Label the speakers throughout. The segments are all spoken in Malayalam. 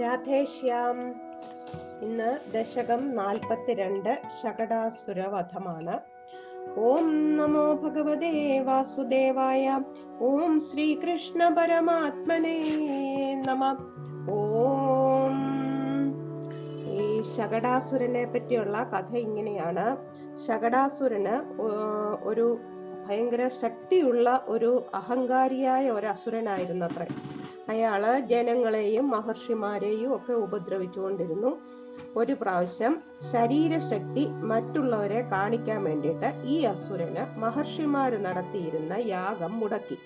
Speaker 1: രാധേശ്യാം ഇന്ന് ദശകം നാൽപ്പത്തിരണ്ട് ശകടാസുരവധമാണ്. ഓം നമോ ഭഗവതേ വാസുദേവായ ഓം ശ്രീകൃഷ്ണ പരമാത്മനേ നമ. ഓം. ഈ ശകടാസുരനെ പറ്റിയുള്ള കഥ ഇങ്ങനെയാണ്. ശകടാസുരന് ഒരു ഭയങ്കര ശക്തിയുള്ള ഒരു അഹങ്കാരിയായ ഒരു അസുരനായിരുന്നു അത്ര അയാൾ ജനങ്ങളെയും മഹർഷിമാരെയും ഒക്കെ ഉപദ്രവിച്ചുകൊണ്ടിരുന്നു. ഒരു പ്രാവശ്യം ശരീരശക്തി മറ്റുള്ളവരെ കാണിക്കാൻ വേണ്ടിയിട്ട് ഈ അസുരന് മഹർഷിമാര് നടത്തിയിരുന്ന യാഗം മുടക്കി.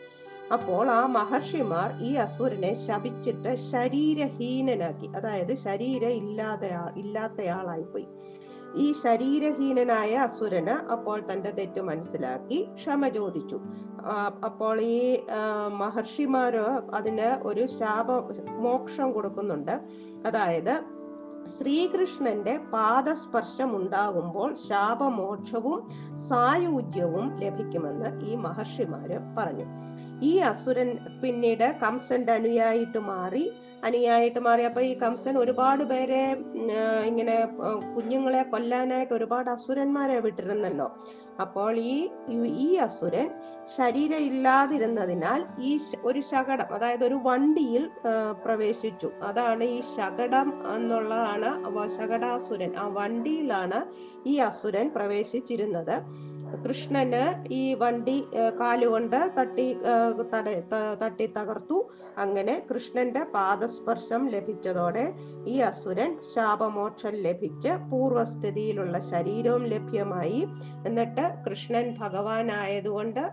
Speaker 1: അപ്പോൾ ആ മഹർഷിമാർ ഈ അസുരനെ ശപിച്ചിട്ട് ശരീരഹീനനാക്കി. അതായത് ശരീരം ഇല്ലാതെ ഇല്ലാത്തയാളായിപ്പോയി. ഈ ശരീരഹീനനായ അസുരന് അപ്പോൾ തന്റെ തെറ്റ് മനസ്സിലാക്കി ക്ഷമ ചോദിച്ചു. അപ്പോൾ ഈ മഹർഷിമാര് അതിന് ഒരു ശാപ മോക്ഷം കൊടുക്കുന്നുണ്ട്. അതായത് ശ്രീകൃഷ്ണന്റെ പാദസ്പർശം ഉണ്ടാകുമ്പോൾ ശാപമോക്ഷവും സായുജ്യവും ലഭിക്കുമെന്ന് ഈ മഹർഷിമാര് പറഞ്ഞു. ഈ അസുരൻ പിന്നീട് കംസന്റെ അനുയായിട്ട് മാറി. അനുയായിട്ട് മാറി. അപ്പൊ ഈ കംസൻ ഒരുപാട് പേരെ ഇങ്ങനെ കുഞ്ഞുങ്ങളെ കൊല്ലാനായിട്ട് ഒരുപാട് അസുരന്മാരെ വിട്ടിരുന്നല്ലോ. അപ്പോൾ ഈ ഈ അസുരൻ ശരീരം ഇല്ലാതിരുന്നതിനാൽ ഈ ഒരു ശകടം അതായത് ഒരു വണ്ടിയിൽ പ്രവേശിച്ചു. അതാണ് ഈ ശകടം എന്നുള്ളതാണ് ശകടാസുരൻ. ആ വണ്ടിയിലാണ് ഈ അസുരൻ പ്രവേശിച്ചിരുന്നത്. കൃഷ്ണന് ഈ വണ്ടി കാലുകൊണ്ട് തട്ടി തട്ടി തകർത്തു. അങ്ങനെ കൃഷ്ണന്റെ പാദസ്പർശം ലഭിച്ചതോടെ ഈ അസുരൻ ശാപമോക്ഷം ലഭിച്ച് പൂർവസ്ഥിതിയിലുള്ള ശരീരവും ലഭ്യമായി. എന്നിട്ട് കൃഷ്ണൻ ഭഗവാനായതുകൊണ്ട്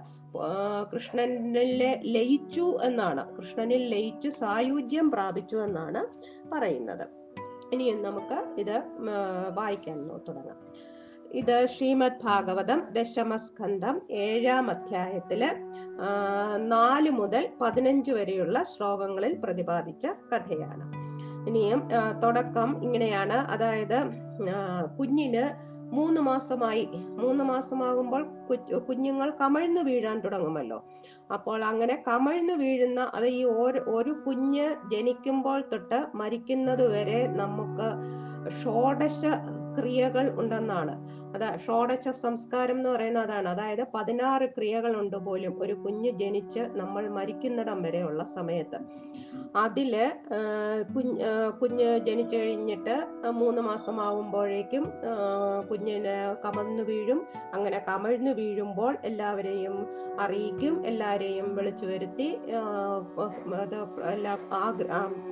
Speaker 1: കൃഷ്ണനിലെ ലയിച്ചു എന്നാണ്. കൃഷ്ണനിൽ ലയിച്ചു സായുജ്യം പ്രാപിച്ചു എന്നാണ് പറയുന്നത്. ഇനിയും നമുക്ക് ഇത് വായിക്കാൻ തുടങ്ങാം. ഇത് ശ്രീമദ് ഭാഗവതം ദശമസ്കന്ധം ഏഴാം അധ്യായത്തിൽ നാല് മുതൽ പതിനഞ്ച് വരെയുള്ള ശ്ലോകങ്ങളിൽ പ്രതിപാദിച്ച കഥയാണ്. ഇനിയും തുടക്കം ഇങ്ങനെയാണ്. അതായത് കുഞ്ഞിന് മൂന്ന് മാസമായി. മൂന്ന് മാസമാകുമ്പോൾ കുഞ്ഞുങ്ങൾ കമഴ്ന്നു വീഴാൻ തുടങ്ങുമല്ലോ. അപ്പോൾ അങ്ങനെ കമഴ്ന്നു വീഴുന്ന അത് ഈ ഒരു കുഞ്ഞ് ജനിക്കുമ്പോൾ തൊട്ട് മരിക്കുന്നത് വരെ നമുക്ക് ഷോഡശ ക്രിയകൾ ഉണ്ടെന്നാണ്. അതാ ഷോഡശ സംസ്കാരം എന്ന് പറയുന്ന അതാണ്. അതായത് പതിനാറ് ക്രിയകൾ ഉണ്ട് പോലും ഒരു കുഞ്ഞ് ജനിച്ച് നമ്മൾ മരിക്കുന്നിടം വരെയുള്ള സമയത്ത്. അതിൽ കുഞ്ഞ് കുഞ്ഞ് ജനിച്ചു കഴിഞ്ഞിട്ട് മൂന്ന് മാസമാവുമ്പോഴേക്കും കുഞ്ഞിന് കമന്നു വീഴും. അങ്ങനെ കമഴ്ന്നു വീഴുമ്പോൾ എല്ലാവരെയും അറിയിക്കും എല്ലാവരെയും വിളിച്ചു വരുത്തി എല്ലാ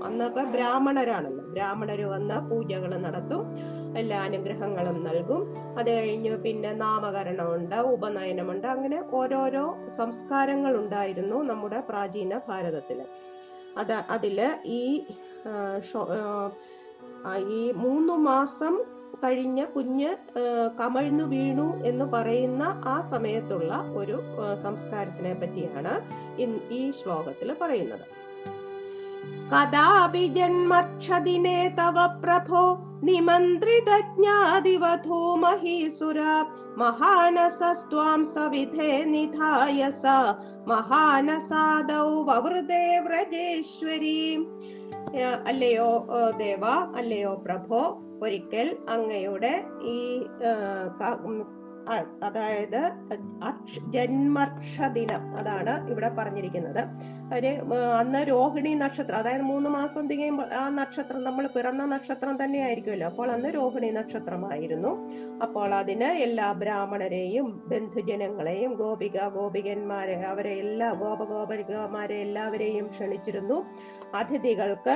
Speaker 1: അന്നൊക്കെ ബ്രാഹ്മണരാണല്ലോ. ബ്രാഹ്മണര് വന്ന് പൂജകൾ നടത്തും. എല്ലാ അനുഗ്രഹങ്ങളും നൽകും. അത് കഴിഞ്ഞ് പിന്നെ നാമകരണമുണ്ട് ഉപനയനമുണ്ട്. അങ്ങനെ ഓരോരോ സംസ്കാരങ്ങൾ ഉണ്ടായിരുന്നു നമ്മുടെ പ്രാചീന ഭാരതത്തിൽ അത് അതിൽ ഈ ഈ മൂന്ന് മാസം കഴിഞ്ഞ കുഞ്ഞ് കമഴ്ന്നു വീണു എന്ന് പറയുന്ന ആ സമയത്തുള്ള ഒരു സംസ്കാരത്തിനെ പറ്റിയാണ് ഈ ശ്ലോകത്തിൽ പറയുന്നത്. കഥാപി ജന്മക്ഷദിനെ തവ പ്രഭോ മഹീസുര മഹാനസസ്ത്വാം സവിധേ നിധായ സ മഹാനസാദൗ വവൃതേ വ്രജേശ്വരി ഏഹ് അല്ലയോ ദേവ അല്ലയോ പ്രഭോ ഒരിക്കൽ അങ്ങയുടെ ഈ അതായത് ജന്മക്ഷ ദിനം അതാണ് ഇവിടെ പറഞ്ഞിരിക്കുന്നത്. ഒരു അന്ന് രോഹിണി നക്ഷത്രം അതായത് മൂന്ന് മാസം തികയുമ്പോൾ ആ നക്ഷത്രം നമ്മൾ പിറന്ന നക്ഷത്രം തന്നെ ആയിരിക്കുമല്ലോ അപ്പോൾ അന്ന് രോഹിണി നക്ഷത്രമായിരുന്നു. അപ്പോൾ അതിന് എല്ലാ ബ്രാഹ്മണരെയും ബന്ധുജനങ്ങളെയും ഗോപിക ഗോപികന്മാരെ അവരെ എല്ലാ ഗോപഗോപികമാരെ എല്ലാവരെയും ക്ഷണിച്ചിരുന്നു. അതിഥികൾക്ക്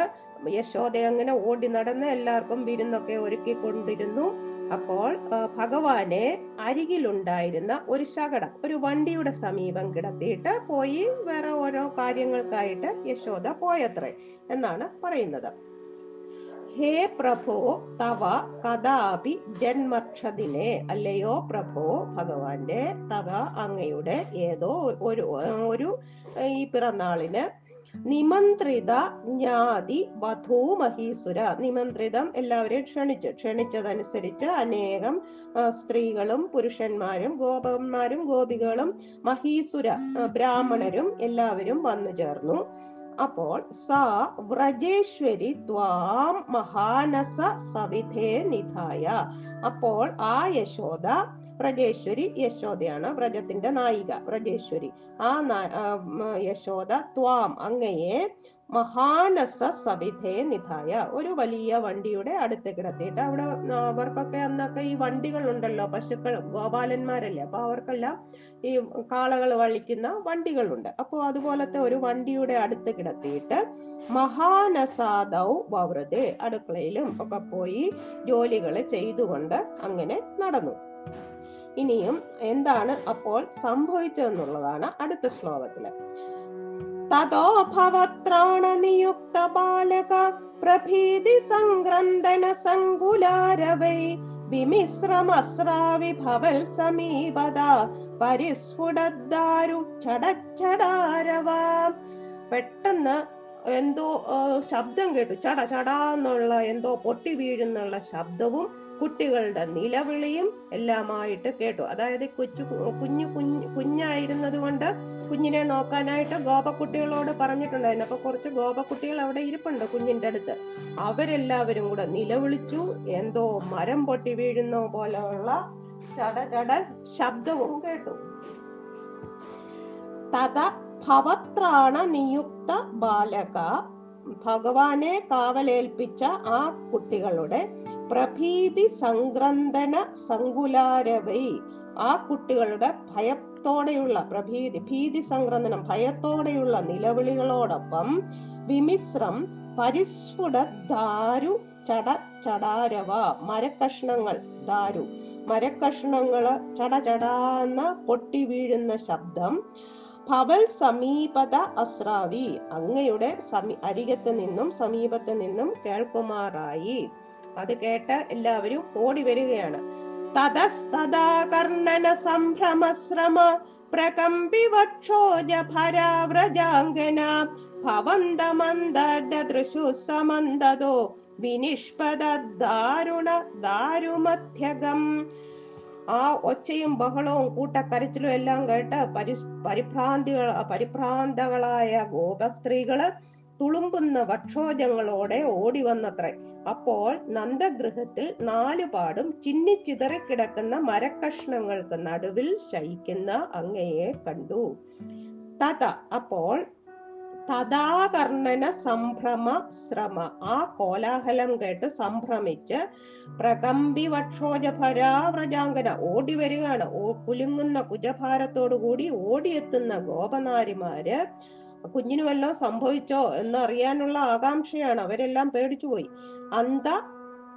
Speaker 1: യശോദ അങ്ങനെ ഓടി നടന്ന് എല്ലാവർക്കും വിരുന്നൊക്കെ ഒരുക്കിക്കൊണ്ടിരുന്നു. അപ്പോൾ ഭഗവാന് അരികിലുണ്ടായിരുന്ന ഒരു ശകടം ഒരു വണ്ടിയുടെ സമീപം കിടത്തിയിട്ട് പോയി വേറെ ഓരോ കാര്യങ്ങൾക്കായിട്ട് യശോദ പോയത്രേ എന്നാണ് പറയുന്നത്. ഹേ പ്രഭോ തവ കഥാപി ജന്മക്ഷതിനെ. അല്ലയോ പ്രഭോ ഭഗവാന്റെ തവ അങ്ങയുടെ ഏതോ ഒരു ഒരു ഈ പിറന്നാളിന് നിമന്ത്രിത ജ്ഞാതി വധൂ മഹീസുര. നിമന്ത്രിതം എല്ലാവരെയും ക്ഷണിച്ചു ക്ഷണിച്ചതനുസരിച്ച് അനേകം സ്ത്രീകളും പുരുഷന്മാരും ഗോപന്മാരും ഗോപികളും മഹീസുര ബ്രാഹ്മണരും എല്ലാവരും വന്നു ചേർന്നു. അപ്പോൾ സ വ്രജേശ്വരി ത്വാം മഹാനസ സവിധേ നിധായ. അപ്പോൾ ആ യശോദ വ്രജേശ്വരി യശോദയാണ് വ്രജത്തിന്റെ നായിക. വ്രജേശ്വരി. ആ യശോദ ത്വാം അങ്ങയെ മഹാനസ സവിധേ നിധായ. ഒരു വലിയ വണ്ടിയുടെ അടുത്ത് കിടത്തിയിട്ട് അവിടെ അവർക്കൊക്കെ അന്നൊക്കെ ഈ വണ്ടികൾ ഉണ്ടല്ലോ പശുക്കൾ ഗോപാലന്മാരല്ലേ? അപ്പൊ അവർക്കെല്ലാം ഈ കാളകൾ വളിക്കുന്ന വണ്ടികളുണ്ട്. അപ്പൊ അതുപോലത്തെ ഒരു വണ്ടിയുടെ അടുത്ത് കിടത്തിയിട്ട് മഹാനസാദൗ വൗറത് അടുക്കളയിലും ഒക്കെ പോയി ജോലികൾ ചെയ്തുകൊണ്ട് അങ്ങനെ നടന്നു. ഇനിയും എന്താണ് അപ്പോൾ സംഭവിച്ചതെന്നുള്ളതാണ് അടുത്ത ശ്ലോകത്തിൽ. നിയുക്ത ബാലക പ്രഭീതി സംഗ്രന്ദന സങ്കുലാരവൈ വിമിശ്രമസ്രാവിഭവൽ സമീപത പരിസ്ഫുടദ്ദാരു ചടച്ചടാരവ. പെട്ടെന്ന് എന്തോ ശബ്ദം കേട്ടു. ചട ചടാന്നുള്ള എന്തോ പൊട്ടി വീഴുന്നുള്ള ശബ്ദവും കുട്ടികളുടെ നിലവിളിയും എല്ലാമായിട്ട് കേട്ടു. അതായത് കൊച്ചു കുഞ്ഞു കുഞ്ഞു കുഞ്ഞായിരുന്നത് കൊണ്ട് കുഞ്ഞിനെ നോക്കാനായിട്ട് ഗോപക്കുട്ടികളോട് പറഞ്ഞിട്ടുണ്ടായിരുന്നു. അപ്പൊ കുറച്ച് ഗോപക്കുട്ടികൾ അവിടെ ഇരിപ്പുണ്ട് കുഞ്ഞിന്റെ അടുത്ത്. അവരെല്ലാവരും കൂടെ നിലവിളിച്ചു. എന്തോ മരം പൊട്ടി വീഴുന്ന പോലെയുള്ള ചട ചട ശബ്ദവും കേട്ടു. തഥ ഭവത്രാണ നിയുക്ത ബാലക. ഭഗവാനെ കാവലേൽപ്പിച്ച ആ കുട്ടികളുടെ പ്രഭീതി സംഗ്രന്ഥന സങ്കുലാരവൈ. ആ കുട്ടികളുടെ ഭയത്തോടെയുള്ള പ്രഭീതി ഭീതി സംഗ്രന്ഥനം ഭയത്തോടെയുള്ള നിലവിളികളോടൊപ്പം വിമിശ്രം പരിസ്ഫുട ദാരു ചട ചടാരവ. മരക്കഷ്ണങ്ങൾ ദാരു മരക്കഷ്ണങ്ങൾ ചട ചടാന്ന് പൊട്ടി വീഴുന്ന ശബ്ദം. ഭവൽ സമീപത അസ്രാവി അങ്ങയുടെ സമീ അരികത്ത് നിന്നും സമീപത്ത് നിന്നും കേൾക്കുമാറായി. അത് കേട്ട എല്ലാവരും ഓടി വരികയാണ്. തതസ്തദാ കർണന സംഭ്രമശ്രമ പ്രകമ്പി വക്ഷോജ ഭരാവ്രജാംഗന ഭവന്തമന്ദൃശു സമന്തതോ വിനിഷ്പത ദാരുണ ദാരുമധ്യകം ആ ഒച്ചയും ബഹളവും കൂട്ടക്കരച്ചിലും എല്ലാം കേട്ട് പരി പരിഭ്രാന്തികൾ പരിഭ്രാന്തകളായ ഗോപസ്ത്രീകൾ തുളുമ്പുന്ന വക്ഷോജങ്ങളോടെ ഓടി വന്നത്രേ അപ്പോൾ നന്ദഗൃഹത്തിൽ നാലുപാടും ചിന്നിച്ചിതറിക്കിടക്കുന്ന മരക്കഷ്ണങ്ങൾക്ക് നടുവിൽ ശയിക്കുന്ന അങ്ങയെ കണ്ടു. തഥ അപ്പോൾ തഥാകർണന സംഭ്രമ ശ്രമ. ആ കോലാഹലം കേട്ട് സംഭ്രമിച്ച് പ്രകമ്പി വക്ഷോജ പരാവ്രജാങ്കന ഓടി വരികയാണ്. കുലുങ്ങുന്ന കുജഭാരത്തോടു കൂടി ഓടിയെത്തുന്ന ഗോപനാരിമാര് കുഞ്ഞിന് വല്ലതും സംഭവിച്ചോ എന്നറിയാനുള്ള ആകാംക്ഷയാണ്. അവരെല്ലാം പേടിച്ചുപോയി അന്ത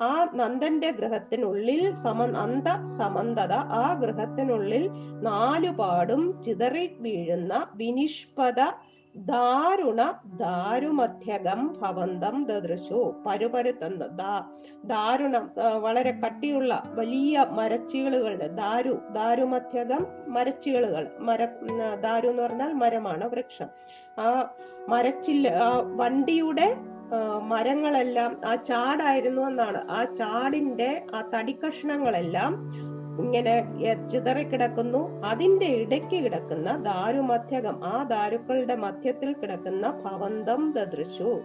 Speaker 1: ആ നന്ദന്റെ ഗ്രഹത്തിനുള്ളിൽ സമ അന്ത സമന്തത ആ ഗ്രഹത്തിനുള്ളിൽ നാലുപാടും ചിതറി വീഴുന്ന വിനിഷ്പത ദാരുണ ദാരുമധ്യകം ഭവന്തം ദദൃശു ദാ- ദാരുണ വളരെ കട്ടിയുള്ള വലിയ മരച്ചീളുകളുടെ ദാരു ദാരുമധ്യകം മരച്ചീളുകൾ മര ദാരു എന്ന് പറഞ്ഞാൽ മരമാണ് വൃക്ഷം. ആ മരച്ചില്ല ആ വണ്ടിയുടെ മരങ്ങളെല്ലാം ആ ചാടായിരുന്നു എന്നാണ്. ആ ചാടിന്റെ ആ തടിക്കഷ്ണങ്ങളെല്ലാം ഇങ്ങനെ ചിതറിക്കിടക്കുന്നു അതിന്റെ ഇടയ്ക്ക് കിടക്കുന്ന ദാരുമധ്യകം ആ ദാരുക്കളുടെ മധ്യത്തിൽ കിടക്കുന്ന ഭവന്തം ദൃശു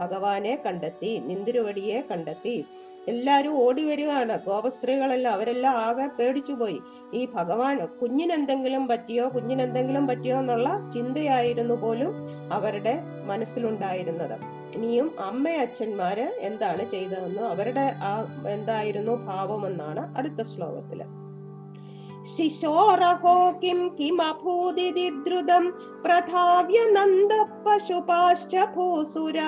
Speaker 1: ഭഗവാനെ കണ്ടെത്തി നിന്തിരുവടിയെ കണ്ടെത്തി. എല്ലാരും ഓടി വരികയാണ്. ഗോപസ്ത്രീകളെല്ലാം അവരെല്ലാം ആകെ പേടിച്ചുപോയി. ഈ ഭഗവാൻ കുഞ്ഞിനെന്തെങ്കിലും പറ്റിയോ കുഞ്ഞിനെന്തെങ്കിലും പറ്റിയോ എന്നുള്ള ചിന്തയായിരുന്നു പോലും അവരുടെ മനസ്സിലുണ്ടായിരുന്നത്. ഇനിയും അമ്മയച്ഛന്മാര് എന്താണ് ചെയ്തതെന്നും അവരുടെ ആ എന്തായിരുന്നു ഭാവമെന്നാണ് അടുത്ത ശ്ലോകത്തിൽ. ശിശോരഹോ കിം കിമഭൂതിരി ദ്രുതം പ്രധാവ്യ നന്ദ പശുപാശ്ച ഭൂസുര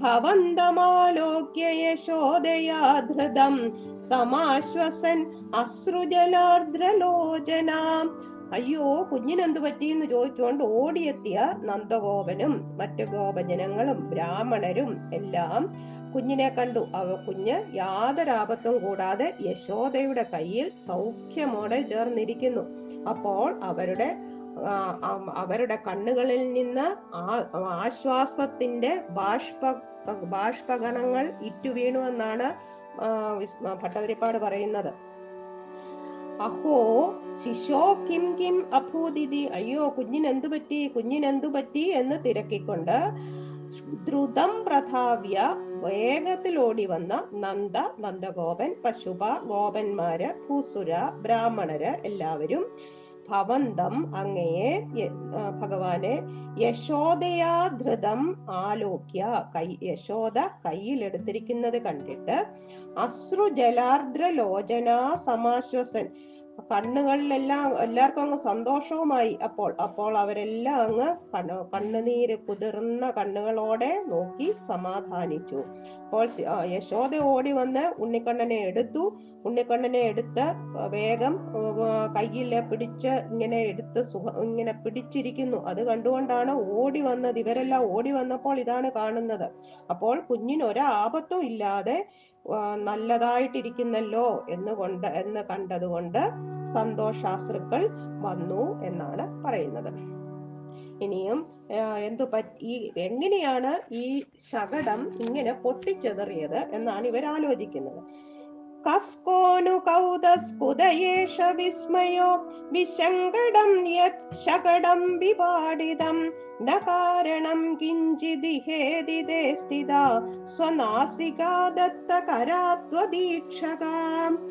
Speaker 1: ഭവന്തമാലോക്യ യശോദയാ ധൃതം സമാശ്വസൻ അശ്രുജലാർദ്രലോചനാം അയ്യോ കുഞ്ഞിനെന്ത് പറ്റിയെന്ന് ചോദിച്ചുകൊണ്ട് ഓടിയെത്തിയ നന്ദഗോപനും മറ്റു ഗോപജനങ്ങളും ബ്രാഹ്മണരും എല്ലാം കുഞ്ഞിനെ കണ്ടു. അവ കുഞ്ഞ് യാതൊരാപത്തും കൂടാതെ യശോദയുടെ കയ്യിൽ സൗഖ്യമോടെ ചേർന്നിരിക്കുന്നു. അപ്പോൾ അവരുടെ അവരുടെ കണ്ണുകളിൽ നിന്ന് ആശ്വാസത്തിന്റെ ബാഷ്പ ബാഷ്പഗണങ്ങൾ ഇറ്റുവീണു എന്നാണ് ആ, ഭട്ടതിരിപ്പാട് പറയുന്നത്. അഹോ ശിശോ കിം കിം അഭൂതിഥി അയ്യോ കുഞ്ഞിനെന്തു പറ്റി? കുഞ്ഞിനെന്തു പറ്റി എന്ന് തിരക്കിക്കൊണ്ട് ദ്രുതം പ്രധാവ്യ വേഗത്തിൽ ഓടി വന്ന നന്ദ നന്ദഗോപൻ പശുപ ഗോപന്മാര് ഭൂസുര ബ്രാഹ്മണര് എല്ലാവരും ഭവന്തം അങ്ങയെ ഭഗവാനെ യശോദയാ ധൃതം ആലോക്യ കൈ യശോദ കയ്യിലെടുത്തിരിക്കുന്നത് കണ്ടിട്ട് അശ്രുജലാർദ്ര ലോചന സമാശ്വസൻ കണ്ണുകളിലെല്ലാം എല്ലാവർക്കും അങ്ങ് സന്തോഷവുമായി. അപ്പോൾ അപ്പോൾ അവരെല്ലാം അങ്ങ് കണ്ണു കണ്ണുനീര് കുതിർന്ന കണ്ണുകളോടെ നോക്കി സമാധാനിച്ചു. അപ്പോൾ യശോദ ഓടി വന്ന് ഉണ്ണിക്കണ്ണനെ എടുത്തു. ഉണ്ണിക്കണ്ണനെ എടുത്ത് വേഗം കയ്യിൽ പിടിച്ച് ഇങ്ങനെ എടുത്ത് സുഖ ഇങ്ങനെ പിടിച്ചിരിക്കുന്നു. അത് കണ്ടുകൊണ്ടാണ് ഓടി വന്നത്. ഇവരെല്ലാം ഓടി വന്നപ്പോൾ ഇതാണ് കാണുന്നത്. അപ്പോൾ കുഞ്ഞിന് ഒരാപത്തും ഇല്ലാതെ നല്ലതായിട്ടിരിക്കുന്നല്ലോ എന്ന് കൊണ്ട് എന്ന് കണ്ടതുകൊണ്ട് സന്തോഷാശ്രുക്കൾ വന്നു എന്നാണ് പറയുന്നത്. ഇനിയും എന്തു പറ്റി എങ്ങനെയാണ് ഈ ശകടം ഇങ്ങനെ പൊട്ടിച്ചെതറിയത് എന്നാണ് ഇവർ ആലോചിക്കുന്നത് കസ്കോനു കൗതസ്കുതയേഷ വിസ്മയോ വിശങ്കടം യത് ശകടം വിപാടിതം. നകാരണം കാരണം കിഞ്ചിദിഹേദിതേ സ്ഥിത സ്വനാസികാ ദത്തകരാത്വദീക്ഷകാം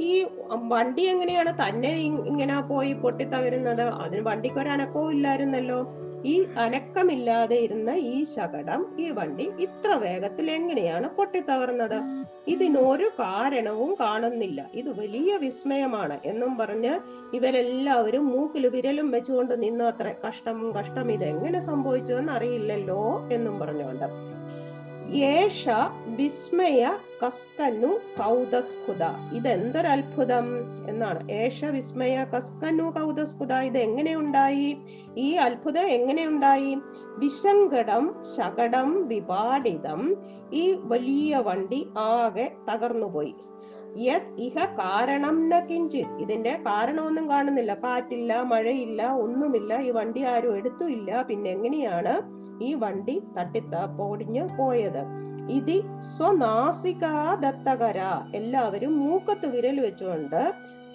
Speaker 1: ഈ വണ്ടി എങ്ങനെയാണ് തന്നെ ഇങ്ങനെ പോയി പൊട്ടിത്തകരുന്നത്? അതിന് വണ്ടിക്ക് ഒരു അനക്കവും ഇല്ലായിരുന്നല്ലോ. ഈ അനക്കമില്ലാതെ ഇരുന്ന ഈ ശകടം ഈ വണ്ടി ഇത്ര വേഗത്തിൽ എങ്ങനെയാണ് പൊട്ടിത്തകർന്നത്? ഇതിനൊരു കാരണവും കാണുന്നില്ല. ഇത് വലിയ വിസ്മയമാണ് എന്നും പറഞ്ഞ് ഇവരെല്ലാവരും മൂക്കിൽ വിരലും വെച്ചുകൊണ്ട് നിന്നു അത്ര കഷ്ടം കഷ്ടം. ഇത് എങ്ങനെ സംഭവിച്ചു എന്ന് അറിയില്ലല്ലോ എന്നും പറഞ്ഞുകൊണ്ട്. യേഷ വിസ്മയ കസ്കന്നു കൗതസ്കുത. ഇതെന്തൊരത്ഭുതം എന്നാണ്. ഏഷ വിസ്മയ കസ്കനു കൗതസ്കുത. ഇത് എങ്ങനെയുണ്ടായി ഈ അത്ഭുതം എങ്ങനെയുണ്ടായി വിശങ്കടം ശകടം വിപാടിതം ഈ വലിയ വണ്ടി ആകെ തകർന്നുപോയി. യത് ഇഹ കാരണം കിഞ്ചിത്. ഇതിന്റെ കാരണമൊന്നും കാണുന്നില്ല. കാറ്റില്ല മഴയില്ല ഒന്നുമില്ല. ഈ വണ്ടി ആരും എടുത്തുമില്ല. പിന്നെ എങ്ങനെയാണ് ഈ വണ്ടി തട്ടിത്ത പൊടിഞ്ഞ് പോയത്? ഇതി സ്വനാസികാ ദത്തകര എല്ലാവരും മൂക്കത്ത് വിരൽ വെച്ചുകൊണ്ട്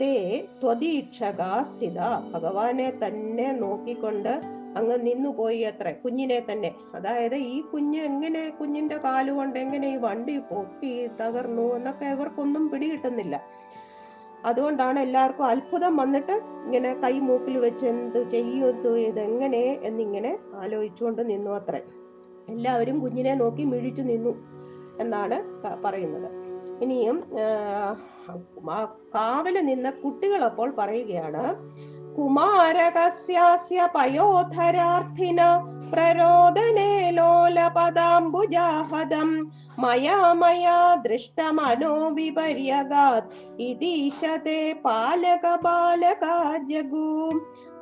Speaker 1: തേ ത്വദീക്ഷക സ്ഥിത. ഭഗവാനെ തന്നെ നോക്കിക്കൊണ്ട് അങ്ങ് നിന്നുപോയി അത്ര. കുഞ്ഞിനെ തന്നെ. അതായത് ഈ കുഞ്ഞ് എങ്ങനെ കുഞ്ഞിന്റെ കാലുകൊണ്ട് എങ്ങനെ ഈ വണ്ടി പൊട്ടി തകർന്നു എന്നൊക്കെ ഇവർക്കൊന്നും പിടികിട്ടുന്നില്ല. അതുകൊണ്ടാണ് എല്ലാവർക്കും അത്ഭുതം വന്നിട്ട് ഇങ്ങനെ കൈ മൂക്കിൽ വെച്ച് എന്ത് ചെയ്യത്തു ഇതെങ്ങനെ എന്നിങ്ങനെ ആലോചിച്ചുകൊണ്ട് നിന്നു അത്ര. എല്ലാവരും കുഞ്ഞിനെ നോക്കി മിഴിച്ചു നിന്നു എന്നാണ് പറയുന്നത്. ഇനിയും കാവൽ നിന്ന കുട്ടികൾ അപ്പോൾ പറയുകയാണ് കുമാരകസ്യാസ്യ പയോധരാർത്ഥിന പ്രരോദനേ ലോലപദാംബുജാഹദം മയാ മയാ ദൃഷ്ടമനോ വിപര്യഗാത്. ഇതീശത്തെ പാലക ബാലക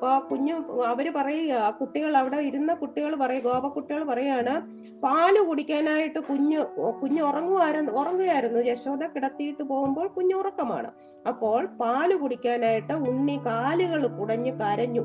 Speaker 1: ജഗൂ ആ കുഞ്ഞു അവർ പറയുക ആ കുട്ടികൾ അവിടെ ഇരുന്ന കുട്ടികൾ പറയും ഗോപക്കുട്ടികൾ പറയാണ് പാൽ കുടിക്കാനായിട്ട് കുഞ്ഞ് കുഞ്ഞ് ഉറങ്ങുമായിരുന്നു ഉറങ്ങുകയായിരുന്നു. യശോദ കിടത്തിയിട്ട് പോകുമ്പോൾ കുഞ്ഞ് ഉറക്കമാണ്. അപ്പോൾ പാൽ കുടിക്കാനായിട്ട് ഉണ്ണി കാലുകൾ കുടഞ്ഞു കരഞ്ഞു.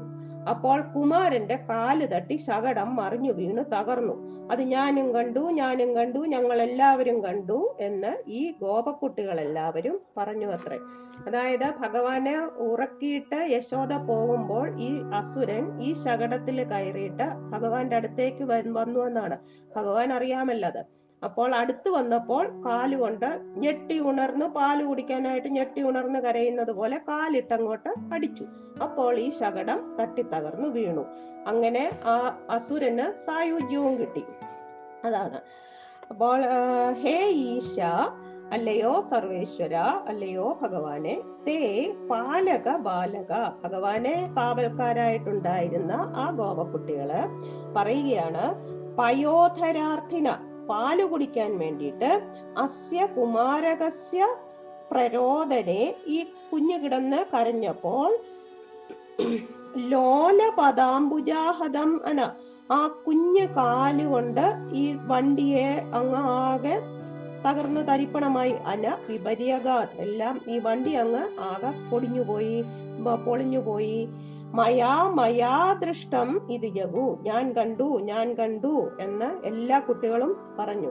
Speaker 1: അപ്പോൾ കുമാരന്റെ കാൽ തട്ടി ശകടം മറിഞ്ഞു വീണ് തകർന്നു. അത് ഞാനും കണ്ടു ഞാനും കണ്ടു ഞങ്ങൾ എല്ലാവരും കണ്ടു എന്ന് ഈ ഗോപക്കുട്ടികൾ എല്ലാവരും പറഞ്ഞു അത്രേ. അതായത് ഭഗവാനെ ഉറക്കിയിട്ട് യശോദ പോകുമ്പോൾ ഈ അസുരൻ ഈ ശകടത്തിൽ കയറിയിട്ട് ഭഗവാന്റെ അടുത്തേക്ക് വന്നു എന്നാണ്. ഭഗവാൻ അറിയാമല്ലത്. അപ്പോൾ അടുത്ത് വന്നപ്പോൾ കാലുകൊണ്ട് ഞെട്ടി ഉണർന്ന് പാൽ കുടിക്കാനായിട്ട് ഞെട്ടി ഉണർന്ന് കരയുന്നത് പോലെ കാലിട്ടങ്ങോട്ട് അടിച്ചു. അപ്പോൾ ഈ ശകടം തട്ടിത്തകർന്നു വീണു. അങ്ങനെ ആ അസുരന് സായുജ്യവും കിട്ടി. അതാണ്. അപ്പോൾ ഹേ ഈശ അല്ലയോ സർവേശ്വര അല്ലയോ ഭഗവാനെ തേ പാലക ബാലക. ഭഗവാനെ കാവൽക്കാരായിട്ടുണ്ടായിരുന്ന ആ ഗോപക്കുട്ടികൾ പറയുകയാണ് പയോധരാർത്ഥിന പാൽ കുടിക്കാൻ വേണ്ടിയിട്ട് അസ്യ കുമാരകസ്യ പ്രരോദനെ ഈ കുഞ്ഞു കിടന്ന് കരഞ്ഞപ്പോൾ ലോലപദാംബുജാഹതം അന ആ കുഞ്ഞു കാലുകൊണ്ട് ഈ വണ്ടിയെ അങ്ങ് ആകെ തകർന്ന് തരിപ്പണമായി. അന വിപര്യഗാത്. എല്ലാം ഈ വണ്ടി അങ്ങ് ആകെ പൊടിഞ്ഞുപോയി പൊളിഞ്ഞുപോയി. മയാ മയാ ദൃഷ്ടം ഇത് യഗു ഞാൻ കണ്ടു ഞാൻ കണ്ടു എന്ന് എല്ലാ കുട്ടികളും പറഞ്ഞു.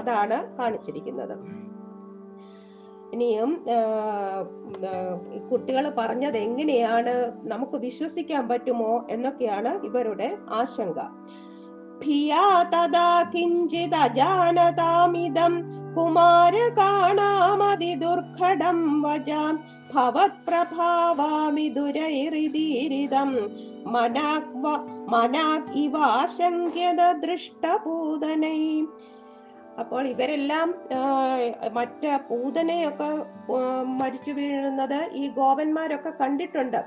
Speaker 1: അതാണ് കാണിച്ചിരിക്കുന്നത്. ഇനിയും കുട്ടികൾ പറഞ്ഞത് എങ്ങനെയാണ് നമുക്ക് വിശ്വസിക്കാൻ പറ്റുമോ എന്നൊക്കെയാണ് ഇവരുടെ ആശങ്ക. ഭിയാ കിഞ്ചിദജാനതാമിദം കുമാരകാണാമതി ദുർഘടം വജാം. ഭവത്പ്രഭാവാമിദുരൈരിദീരിതം മനാക് മനാക് ഇവാശങ്ക്യത ദൃഷ്ടപൂതനൈ അപ്പോൾ ഇവരെല്ലാം മറ്റ് പൂതനയൊക്കെ മരിച്ചു വീഴുന്നത് ഈ ഗോപന്മാരൊക്കെ കണ്ടിട്ടുണ്ട്.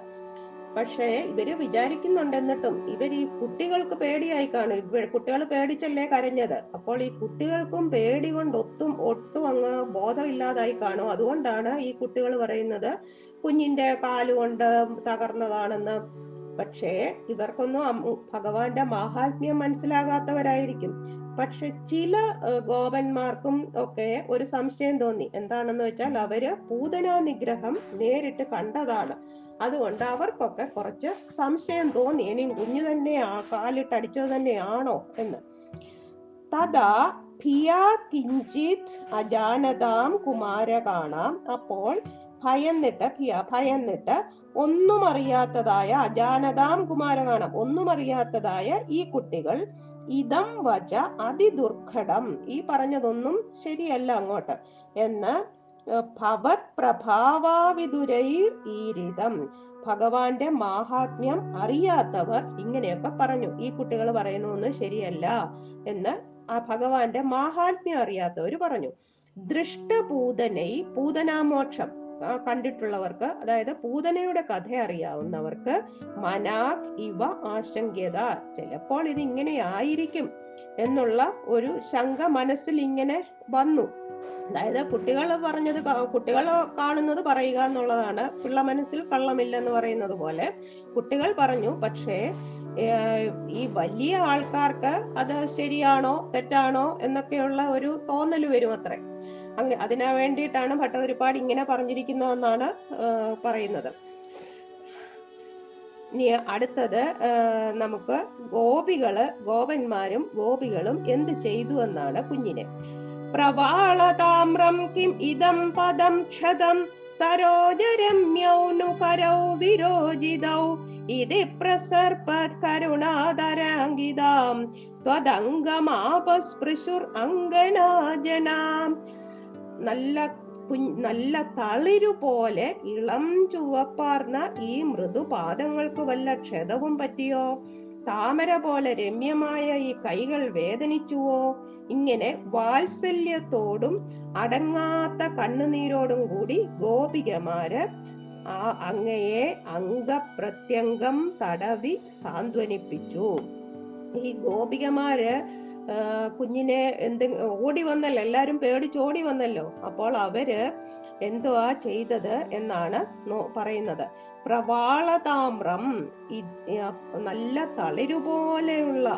Speaker 1: പക്ഷേ ഇവർ വിചാരിക്കുന്നുണ്ടെന്നിട്ടും ഇവർ ഈ കുട്ടികൾക്ക് പേടിയായി കാണും. കുട്ടികൾ പേടിച്ചല്ലേ കരഞ്ഞത്? അപ്പോൾ ഈ കുട്ടികൾക്കും പേടി കൊണ്ട് ഒത്തും ഒട്ടും അങ്ങ് ബോധമില്ലാതായി കാണും. അതുകൊണ്ടാണ് ഈ കുട്ടികൾ പറയുന്നത് കുഞ്ഞിന്റെ കാലുകൊണ്ട് തകർന്നതാണെന്ന്. പക്ഷേ ഇവർക്കൊന്നും ഭഗവാന്റെ മാഹാത്മ്യം മനസ്സിലാകാത്തവരായിരിക്കും. പക്ഷെ ചില ഗോപന്മാർക്കും ഒക്കെ ഒരു സംശയം തോന്നി. എന്താണെന്ന് വെച്ചാൽ അവർ പൂതനാ നിഗ്രഹം നേരിട്ട് കണ്ടതാണ്. അതുകൊണ്ട് അവർക്കൊക്കെ കുറച്ച് സംശയം തോന്നി. ഇനിയും കുഞ്ഞു തന്നെയാ കാലിട്ടടിച്ചത് തന്നെയാണോ എന്ന്. തഥാ ഭിയാ കിഞ്ചിത് അജാനതാം കുമാര കാണാം. അപ്പോൾ ഭയന്നിട്ട് ഭിയ ഭയന്നിട്ട് ഒന്നും അറിയാത്തതായ അജാനതാം കുമാര കാണാം. ഒന്നും അറിയാത്തതായ ഈ കുട്ടികൾ ഇതം വച അതിദുർഘടം. ഈ പറഞ്ഞതൊന്നും ശരിയല്ല അങ്ങോട്ട് എന്ന് ഏഹ്, ഭവത് പ്രഭാവാവിതുരൈർ ഈരിതം ഭഗവാന്റെ മാഹാത്മ്യം അറിയാത്തവർ ഇങ്ങനെയൊക്കെ പറഞ്ഞു. ഈ കുട്ടികൾ പറയുന്നൊന്നും ശരിയല്ല എന്ന് ആ ഭഗവാന്റെ മാഹാത്മ്യം അറിയാത്തവർ പറഞ്ഞു. ദൃഷ്ടഭൂതനൈ പൂതനാമോക്ഷം. കണ്ടിട്ടുള്ളവർക്ക് അതായത് പൂതനയുടെ കഥ അറിയാവുന്നവർക്ക് മനാക് ഇവ ആശങ്ക്യത ചിലപ്പോൾ ഇത് ഇങ്ങനെ ആയിരിക്കും എന്നുള്ള ഒരു ശങ്ക മനസ്സിൽ ഇങ്ങനെ വന്നു. അതായത് കുട്ടികൾ പറഞ്ഞത് കുട്ടികൾ കാണുന്നത് പറയുക എന്നുള്ളതാണ്. പിള്ള മനസ്സിൽ കള്ളമില്ലെന്ന് പറയുന്നത് പോലെ കുട്ടികൾ പറഞ്ഞു പക്ഷേ ഈ വലിയ ആൾക്കാർക്ക് അത് ശരിയാണോ തെറ്റാണോ എന്നൊക്കെയുള്ള ഒരു തോന്നൽ വരും അത്രേ. അങ്ങ് അതിനു വേണ്ടിയിട്ടാണ് ഭട്ടതിരിപ്പാട് ഇങ്ങനെ പറഞ്ഞിരിക്കുന്നതെന്നാണ് പറയുന്നത്. ഇനി അടുത്തത് നമുക്ക് ഗോപികൾ ഗോപന്മാരും ഗോപികളും എന്ത് ചെയ്തു എന്നാണ് കുഞ്ഞിനെ. പ്രവാളതാമ്രം കിം ഇതം പദം ക്ഷതം സരോജരമ്യൗ नु करौ विरोजितौ इति प्रसर्पत् करुणादराङ्गिदाम् त्वदङ्गमापस्पृशुर् अङ्गनाजनाम् നല്ല കുഞ്ഞ് നല്ല തളിരു പോലെ ഇളം ചുവപ്പാർന്ന ഈ മൃദുപാദങ്ങൾക്ക് വല്ല ക്ഷതവും പറ്റിയോ താമര പോലെ രമ്യമായ ഈ കൈകൾ വേദനിച്ചുവോ? ഇങ്ങനെ വാത്സല്യത്തോടും അടങ്ങാത്ത കണ്ണുനീരോടും കൂടി ഗോപികമാര് ആ അങ്ങയെ അംഗപ്രത്യംഗം തടവി സാന്ത്വനിപ്പിച്ചു. ഈ ഗോപികമാര് കുഞ്ഞിനെ എന്ത് ഓടി വന്നല്ലോ എല്ലാരും പേടിച്ചോടി വന്നല്ലോ. അപ്പോൾ അവർ എന്തുവാ ചെയ്തത് എന്നാണ് പറയുന്നത്. പ്രവാളതാമ്രം നല്ല തളിരുപോലെയുള്ള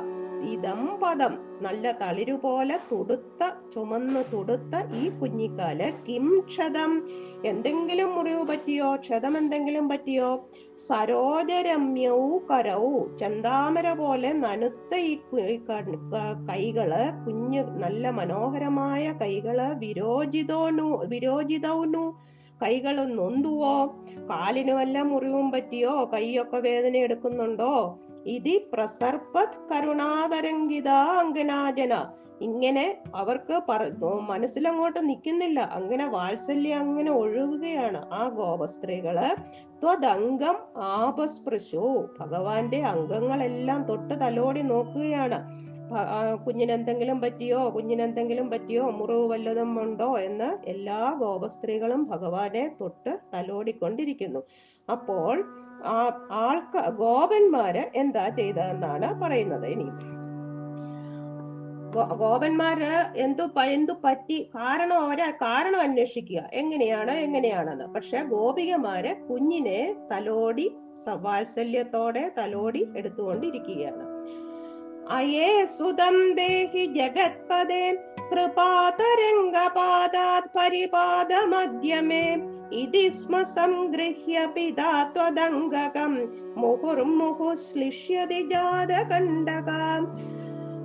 Speaker 1: ഇതം പദം നല്ല തളിരുപോലെ തുടുത്ത ചുമന്ന് തുടുത്ത ഈ കുഞ്ഞിക്കാൽ കിം ക്ഷതം. എന്തെങ്കിലും മുറിവ് പറ്റിയോ? ക്ഷതം എന്തെങ്കിലും പറ്റിയോ? സരോജരമ്യവും കരവും ചന്താമര പോലെ നനുത്ത ഈ കൈകൾ കുഞ്ഞ് നല്ല മനോഹരമായ കൈകൾ വിരോചിതോനു വിരോചിതൗനു. കൈകൾ നൊന്തുവോ? കാലിന് വല്ല മുറിവും പറ്റിയോ? കൈയൊക്കെ വേദന എടുക്കുന്നുണ്ടോ ഇതി പ്രസർപ്പത് കരുണാതരംഗിതാംഗനാജന ഇങ്ങനെ അവർക്ക് മനസ്സിലങ്ങോട്ട് നിൽക്കുന്നില്ല. അങ്ങനെ വാത്സല്യം അങ്ങനെ ഒഴുകുകയാണ് ആ ഗോപസ്ത്രീകൾ. ത്വദംഗം ആപസ്പൃശു. ഭഗവാന്റെ അംഗങ്ങളെല്ലാം തൊട്ട് തലോടി നോക്കുകയാണ്. കുഞ്ഞിനെന്തെങ്കിലും പറ്റിയോ കുഞ്ഞിനെന്തെങ്കിലും പറ്റിയോ മുറിവ് വല്ലതും ഉണ്ടോ എന്ന് എല്ലാ ഗോപസ്ത്രീകളും ഭഗവാനെ തൊട്ട് തലോടിക്കൊണ്ടിരിക്കുന്നു. അപ്പോൾ ആൾക്ക ഗോപന്മാര് എന്താ ചെയ്തതെന്നാണ് പറയുന്നത് ഇനി. ഗോപന്മാര് എന്തു എന്തു പറ്റി? കാരണം അവരെ കാരണം അന്വേഷിക്കുക. എങ്ങനെയാണ് എങ്ങനെയാണെന്ന്. പക്ഷെ ഗോപികമാര് കുഞ്ഞിനെ തലോടി വാത്സല്യത്തോടെ തലോടി എടുത്തുകൊണ്ടിരിക്കുകയാണ്. അയേ സുതം ദേഹി ജഗത്പദേ കൃപാതരംഗപാദാത് പരിപാദമധ്യമേ ഇതി സ്മ സംഗൃഹ്യ പിതാ ത്വദംഗകം. മുഹുർമുഹു ശ്ലിഷ്യതി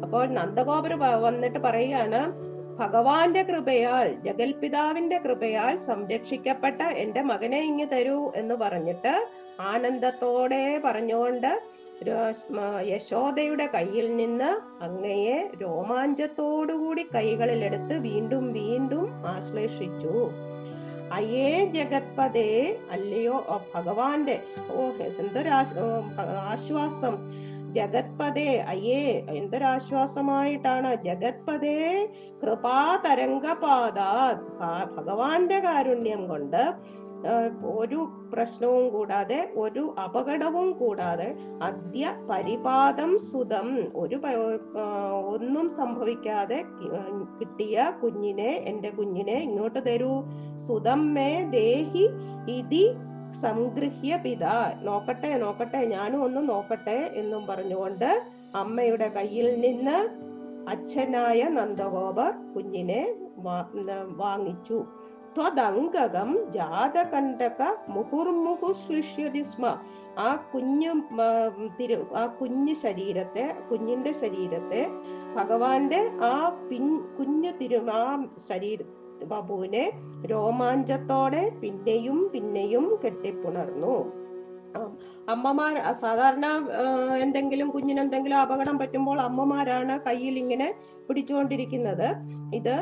Speaker 1: അപ്പോൾ നന്ദഗോപുര വന്നിട്ട് പറയുകയാണ് ഭഗവാന്റെ കൃപയാൽ ജഗൽപിതാവിന്റെ കൃപയാൽ സംരക്ഷിക്കപ്പെട്ട എന്റെ മകനെ ഇങ്ങ് തരൂ എന്ന് പറഞ്ഞിട്ട് ആനന്ദത്തോടെ പറഞ്ഞുകൊണ്ട് യശോദയുടെ കയ്യിൽ നിന്ന് അങ്ങയെ രോമാഞ്ചത്തോടുകൂടി കൈകളിലെടുത്ത് വീണ്ടും വീണ്ടും ആശ്ലേഷിച്ചു. അയ്യേ ജഗത്പദേ അല്ലയോ? ഭഗവാന്റെ. ഓ എന്തൊരാശ് ഓ, ആശ്വാസം. ജഗത്പദേ അയ്യേ എന്തൊരാശ്വാസമായിട്ടാണ്? ജഗത്പദേ കൃപാ തരംഗപാദ ഭഗവാന്റെ കാരുണ്യം കൊണ്ട് ഒരു പ്രശ്നവും കൂടാതെ ഒരു അപകടവും കൂടാതെ അദ്യ പരിപാതം സുതം ഒരു ഒന്നും സംഭവിക്കാതെ കിട്ടിയ കുഞ്ഞിനെ എന്റെ കുഞ്ഞിനെ ഇങ്ങോട്ട് തരൂ. സുതം മേ ദേഹി ഇതി സംഗൃഹ്യ പിത. നോക്കട്ടെ നോക്കട്ടെ ഞാനും ഒന്ന് നോക്കട്ടെ എന്നും പറഞ്ഞുകൊണ്ട് അമ്മയുടെ കയ്യിൽ നിന്ന് അച്ഛനായ നന്ദഗോപർ കുഞ്ഞിനെ വാങ്ങിച്ചു. ത്വദംഗകം ജാതകണ്ഠക മുഹുർമുഹു സൃഷ്യതി സ്മ. ആ കുഞ്ഞു ആ കുഞ്ഞു ശരീരത്തെ കുഞ്ഞിന്റെ ശരീരത്തെ ഭഗവാന്റെ ആ പിൻ കുഞ്ഞു തിരു ആ ശരീര ബാബുവിനെ രോമാഞ്ചത്തോടെ പിന്നെയും പിന്നെയും കെട്ടിപ്പുണർന്നു. അമ്മമാർ സാധാരണ എന്തെങ്കിലും കുഞ്ഞിന് എന്തെങ്കിലും അപകടം പറ്റുമ്പോൾ അമ്മമാരാണ് കയ്യിൽ ഇങ്ങനെ പിടിച്ചുകൊണ്ടിരിക്കുന്നത്. ഇത്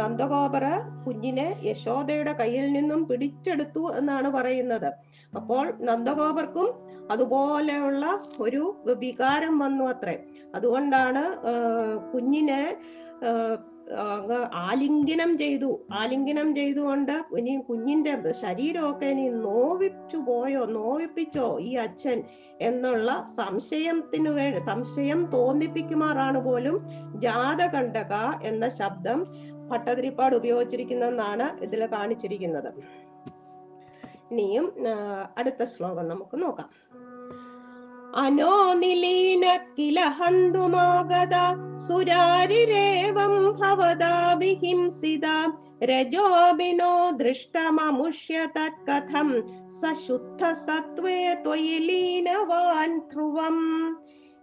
Speaker 1: നന്ദഗോപര കുഞ്ഞിനെ യശോദയുടെ കയ്യിൽ നിന്നും പിടിച്ചെടുത്തു എന്നാണ് പറയുന്നത്. അപ്പോൾ നന്ദഗോപർക്കും അതുപോലെയുള്ള ഒരു വികാരം വന്നു അത്രേ. അതുകൊണ്ടാണ് കുഞ്ഞിനെ അങ്ങ് ആലിംഗനം ചെയ്തു. ആലിംഗനം ചെയ്തുകൊണ്ട് ഇനി കുഞ്ഞിന്റെ ശരീരമൊക്കെ ഇനി നോവിച്ചു പോയോ നോവിപ്പിച്ചോ ഈ അച്ഛൻ എന്നുള്ള സംശയത്തിന് വേണ്ടി സംശയം തോന്നിപ്പിക്കുമാറാണ് പോലും ജാതകണ്ഠക എന്ന ശബ്ദം ഭട്ടതിരിപ്പാട് ഉപയോഗിച്ചിരിക്കുന്നതെന്നാണ് ഇതിൽ കാണിച്ചിരിക്കുന്നത്. ഇനിയും അടുത്ത ശ്ലോകം നമുക്ക് നോക്കാം. അനോ നിലീന സുരാരിരേവം ഭവതാ വിഹിംസിത രജോബിനോ ദൃഷ്ടമമുഷ്യ തത്കഥം സശുദ്ധ സത്വേ ത്വയി ലീനവാൻ ധ്രുവം.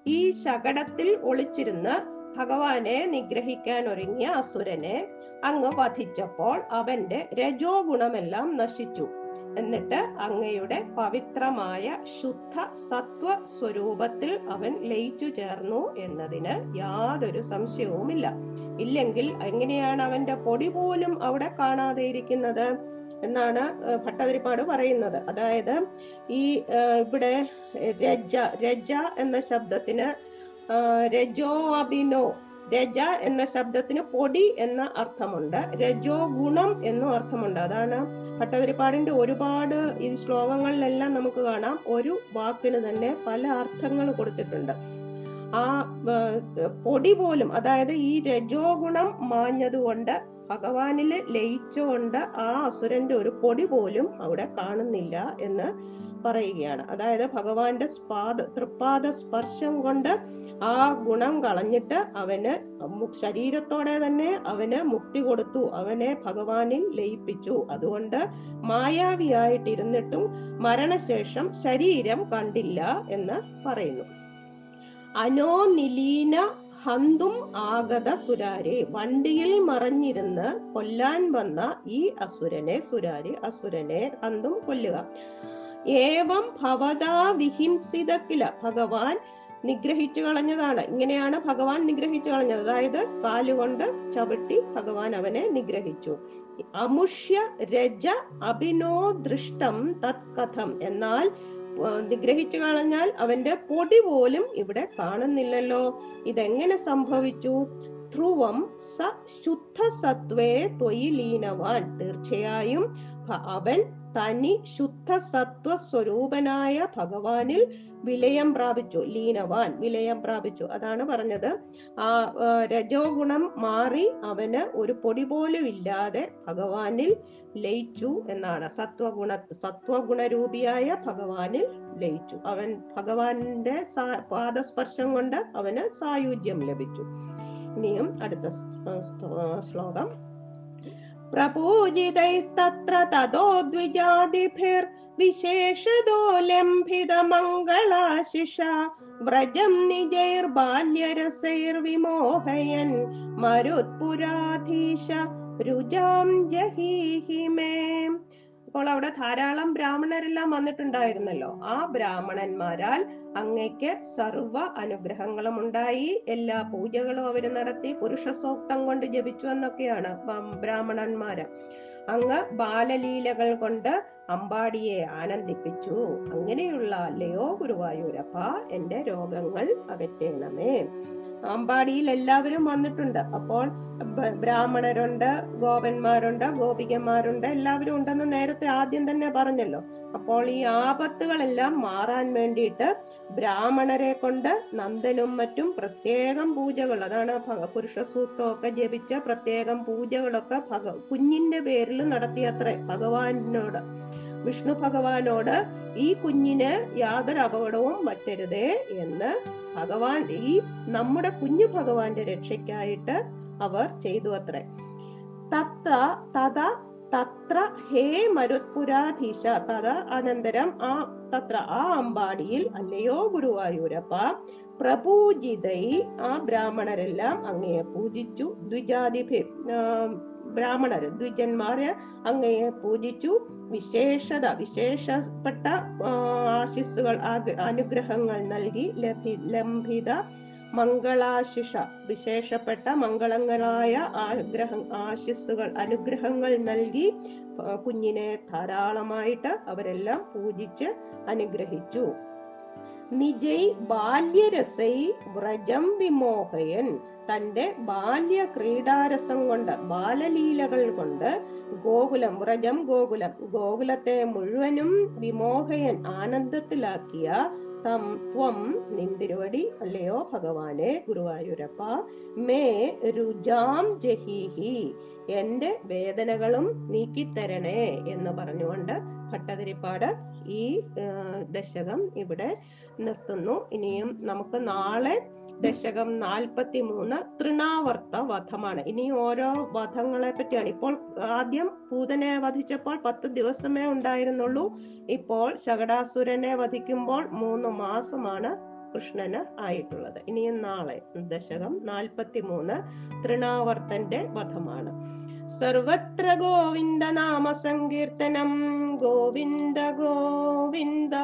Speaker 1: ഈ ശകടത്തിൽ ഒളിച്ചിരുന്ന് ഭഗവാനെ നിഗ്രഹിക്കാൻ ഒരുങ്ങിയ അസുരനെ അങ്ങ് വധിച്ചപ്പോൾ അവന്റെ രജോ ഗുണമെല്ലാം നശിച്ചു. എന്നിട്ട് അങ്ങയുടെ പവിത്രമായ ശുദ്ധ സത്വ സ്വരൂപത്തിൽ അവൻ ലയിച്ചു ചേർന്നു എന്നതിന് യാതൊരു സംശയവുമില്ല. ഇല്ലെങ്കിൽ എങ്ങനെയാണ് അവന്റെ പൊടി പോലും അവിടെ കാണാതെ ഇരിക്കുന്നത് എന്നാണ് ഭട്ടതിരിപ്പാട് പറയുന്നത്. അതായത് ഈ ഇവിടെ രജ രജ എന്ന ശബ്ദത്തിന് രജോ അഭിനോ രജ എന്ന ശബ്ദത്തിന് പൊടി എന്ന അർത്ഥമുണ്ട്. രജോ ഗുണം എന്നും അർത്ഥമുണ്ട്. അതാണ് ഭട്ടതിരിപ്പാടിന്റെ ഒരുപാട് ഈ ശ്ലോകങ്ങളിലെല്ലാം നമുക്ക് കാണാം. ഒരു വാക്കിന് തന്നെ പല അർത്ഥങ്ങൾ കൊടുത്തിട്ടുണ്ട്. ആ പൊടി പോലും അതായത് ഈ രജോ ഗുണം മാഞ്ഞതുകൊണ്ട് ഭഗവാനിൽ ലയിച്ചുകൊണ്ട് ആ അസുരന്റെ ഒരു പൊടി പോലും അവിടെ കാണുന്നില്ല എന്ന് പറയുകയാണ്. അതായത് ഭഗവാന്റെ സ്പാദ തൃപ്പാദ സ്പർശം കൊണ്ട് ആ ഗുണം കളഞ്ഞിട്ട് അവന് ശരീരത്തോടെ തന്നെ അവന് മുക്തി കൊടുത്തു. അവനെ ഭഗവാനിൽ ലയിപ്പിച്ചു. അതുകൊണ്ട് മായാവിയായിട്ടിരുന്നിട്ടും മരണശേഷം ശരീരം കണ്ടില്ല എന്ന് പറയുന്നു. അനോ നിലീന ഹന്തും ആഗത സുരാരെ. വണ്ടിയിൽ മറഞ്ഞിരുന്ന് കൊല്ലാൻ വന്ന ഈ അസുരനെ സുരാരി അസുരനെ ഹന്തും കൊല്ലുക. ഏവം ഭവതാ വിഹിംസിതക്കില ഭഗവാൻ നിഗ്രഹിച്ചു കളഞ്ഞതാണ്. ഇങ്ങനെയാണ് ഭഗവാൻ നിഗ്രഹിച്ചു കളഞ്ഞത്. അതായത് കാലുകൊണ്ട് ചവിട്ടി ഭഗവാൻ അവനെ നിഗ്രഹിച്ചു. അമുഷ്യ രജ അഭിനോ ദൃഷ്ടം തത്കഥം. എന്നാൽ നിഗ്രഹിച്ചു കളഞ്ഞാൽ അവന്റെ പൊടി പോലും ഇവിടെ കാണുന്നില്ലല്ലോ. ഇതെങ്ങനെ സംഭവിച്ചു? ധ്രുവം സ ശുദ്ധ സത്വേ ത്വയി ലീനവാൻ. തീർച്ചയായും അവൻ തനി ശുദ്ധ സത്വ സ്വരൂപനായ ഭഗവാനിൽ വിലയം പ്രാപിച്ചു ലീനവാൻ വിലയം പ്രാപിച്ചു. അതാണ് പറഞ്ഞത്. ആ രജോ ഗുണം മാറി അവന് ഒരു പൊടി പോലും ഇല്ലാതെ ഭഗവാനിൽ ലയിച്ചു എന്നാണ്. സത്വഗുണ സത്വഗുണരൂപിയായ ഭഗവാനിൽ ലയിച്ചു. അവൻ ഭഗവാന്റെ പാദസ്പർശം കൊണ്ട് അവന് സായുജ്യം ലഭിച്ചു. ഇനിയും അടുത്ത ശ്ലോകം. प्रपूजितैस्तत्र ततो द्विजातिभिर्विशेषदो व्रजम् निजैर्बाल्यरसैर्विमोहयन् मरुत्पुराधीश रुजाम् जहीहि मे। അപ്പോൾ അവിടെ ധാരാളം ബ്രാഹ്മണരെല്ലാം വന്നിട്ടുണ്ടായിരുന്നല്ലോ. ആ ബ്രാഹ്മണന്മാരാൽ അങ്ങയ്ക്ക് സർവ അനുഗ്രഹങ്ങളും ഉണ്ടായി. എല്ലാ പൂജകളും അവർ നടത്തി. പുരുഷ സൂക്തം കൊണ്ട് ജപിച്ചു എന്നൊക്കെയാണ് ബ്രാഹ്മണന്മാര്. അങ്ങ് ബാലലീലകൾ കൊണ്ട് അമ്പാടിയെ ആനന്ദിപ്പിച്ചു. അങ്ങനെയുള്ള അല്ലയോ ഗുരുവായൂരപ്പ എന്റെ രോഗങ്ങൾ അകറ്റണമേ. അമ്പാടിയിൽ എല്ലാവരും വന്നിട്ടുണ്ട്. അപ്പോൾ ബ്രാഹ്മണരുണ്ട് ഗോപന്മാരുണ്ട് ഗോപികന്മാരുണ്ട് എല്ലാവരും ഉണ്ടെന്ന് നേരത്തെ ആദ്യം തന്നെ പറഞ്ഞല്ലോ. അപ്പോൾ ഈ ആപത്തുകളെല്ലാം മാറാൻ വേണ്ടിയിട്ട് ബ്രാഹ്മണരെ കൊണ്ട് നന്ദനും മറ്റും പ്രത്യേകം പൂജകൾ അതാണ് പുരുഷ സൂക്തമൊക്കെ ജപിച്ച പ്രത്യേകം പൂജകളൊക്കെ ഭഗ കുഞ്ഞിന്റെ പേരിൽ നടത്തിയത്രേ ഭഗവാനോട്. വിഷ്ണു ഭഗവാനോട് ഈ കുഞ്ഞിന് യാതൊരു അപകടവും പറ്റരുതേ എന്ന് ഭഗവാൻ ഈ നമ്മുടെ കുഞ്ഞു ഭഗവാന്റെ രക്ഷയ്ക്കായിട്ട് അവർ ചെയ്തു അത്രേ. തത്ത തത തത്ര ഹേ മരുത്പുരാധീശ തത അനന്തരം ആ തത്ര ആ അമ്പാടിയിൽ അല്ലയോ ഗുരുവായൂരപ്പ പ്രപൂജിതൈ ആ ബ്രാഹ്മണരെല്ലാം അങ്ങയെ പൂജിച്ചു. ദ്വിജാതിഭി ബ്രാഹ്മണര് ദ്വിജന്മാര് അങ്ങയെ പൂജിച്ചു. വിശേഷത വിശേഷപ്പെട്ട ആശിസ്സുകൾ അനുഗ്രഹങ്ങൾ നൽകി. ലഭി ലംഭിത മംഗളാശിഷ വിശേഷപ്പെട്ട മംഗളങ്ങളായ ആഗ്രഹ ആശിസ്സുകൾ അനുഗ്രഹങ്ങൾ നൽകി. കുഞ്ഞിനെ ധാരാളമായിട്ട് അവരെല്ലാം പൂജിച്ച് അനുഗ്രഹിച്ചു. നിജൈ ബാല്യരസൈ വ്രജം വിമോഹയൻ. തന്റെ ബാല്യ ക്രീഡാരസം കൊണ്ട് ബാലലീലകൾ കൊണ്ട് ഗോകുലം വ്രജം ഗോകുലം ഗോകുലത്തെ മുഴുവനും വിമോഹയൻ ആനന്ദത്തിലാക്കിയ തം ത്വം നിന്തിരുവടി അല്ലയോ ഭഗവാനെ ഗുരുവായൂരപ്പ മേ രുജാം ജഹീഹി എന്റെ വേദനകളും നീക്കിത്തരണേ എന്ന് പറഞ്ഞുകൊണ്ട് ഭട്ടതിരിപ്പാട് ഈ ദശകം ഇവിടെ നിർത്തുന്നു. ഇനിയും നമുക്ക് നാളെ ദശകം നാൽപ്പത്തി മൂന്ന് തൃണാവർത്ത വധമാണ്. ഇനി ഓരോ വധങ്ങളെ പറ്റിയാണ്. ഇപ്പോൾ ആദ്യം പൂതനെ വധിച്ചപ്പോൾ പത്ത് ദിവസമേ ഉണ്ടായിരുന്നുള്ളൂ. ഇപ്പോൾ ശകടാസുരനെ വധിക്കുമ്പോൾ മൂന്ന് മാസമാണ് കൃഷ്ണന് ആയിട്ടുള്ളത്. ഇനിയും നാളെ ദശകം നാൽപ്പത്തി മൂന്ന് തൃണാവർത്തന്റെ വധമാണ്. സർവത്ര ഗോവിന്ദ നാമ സങ്കീർത്തനം. ഗോവിന്ദ ഗോവിന്ദ.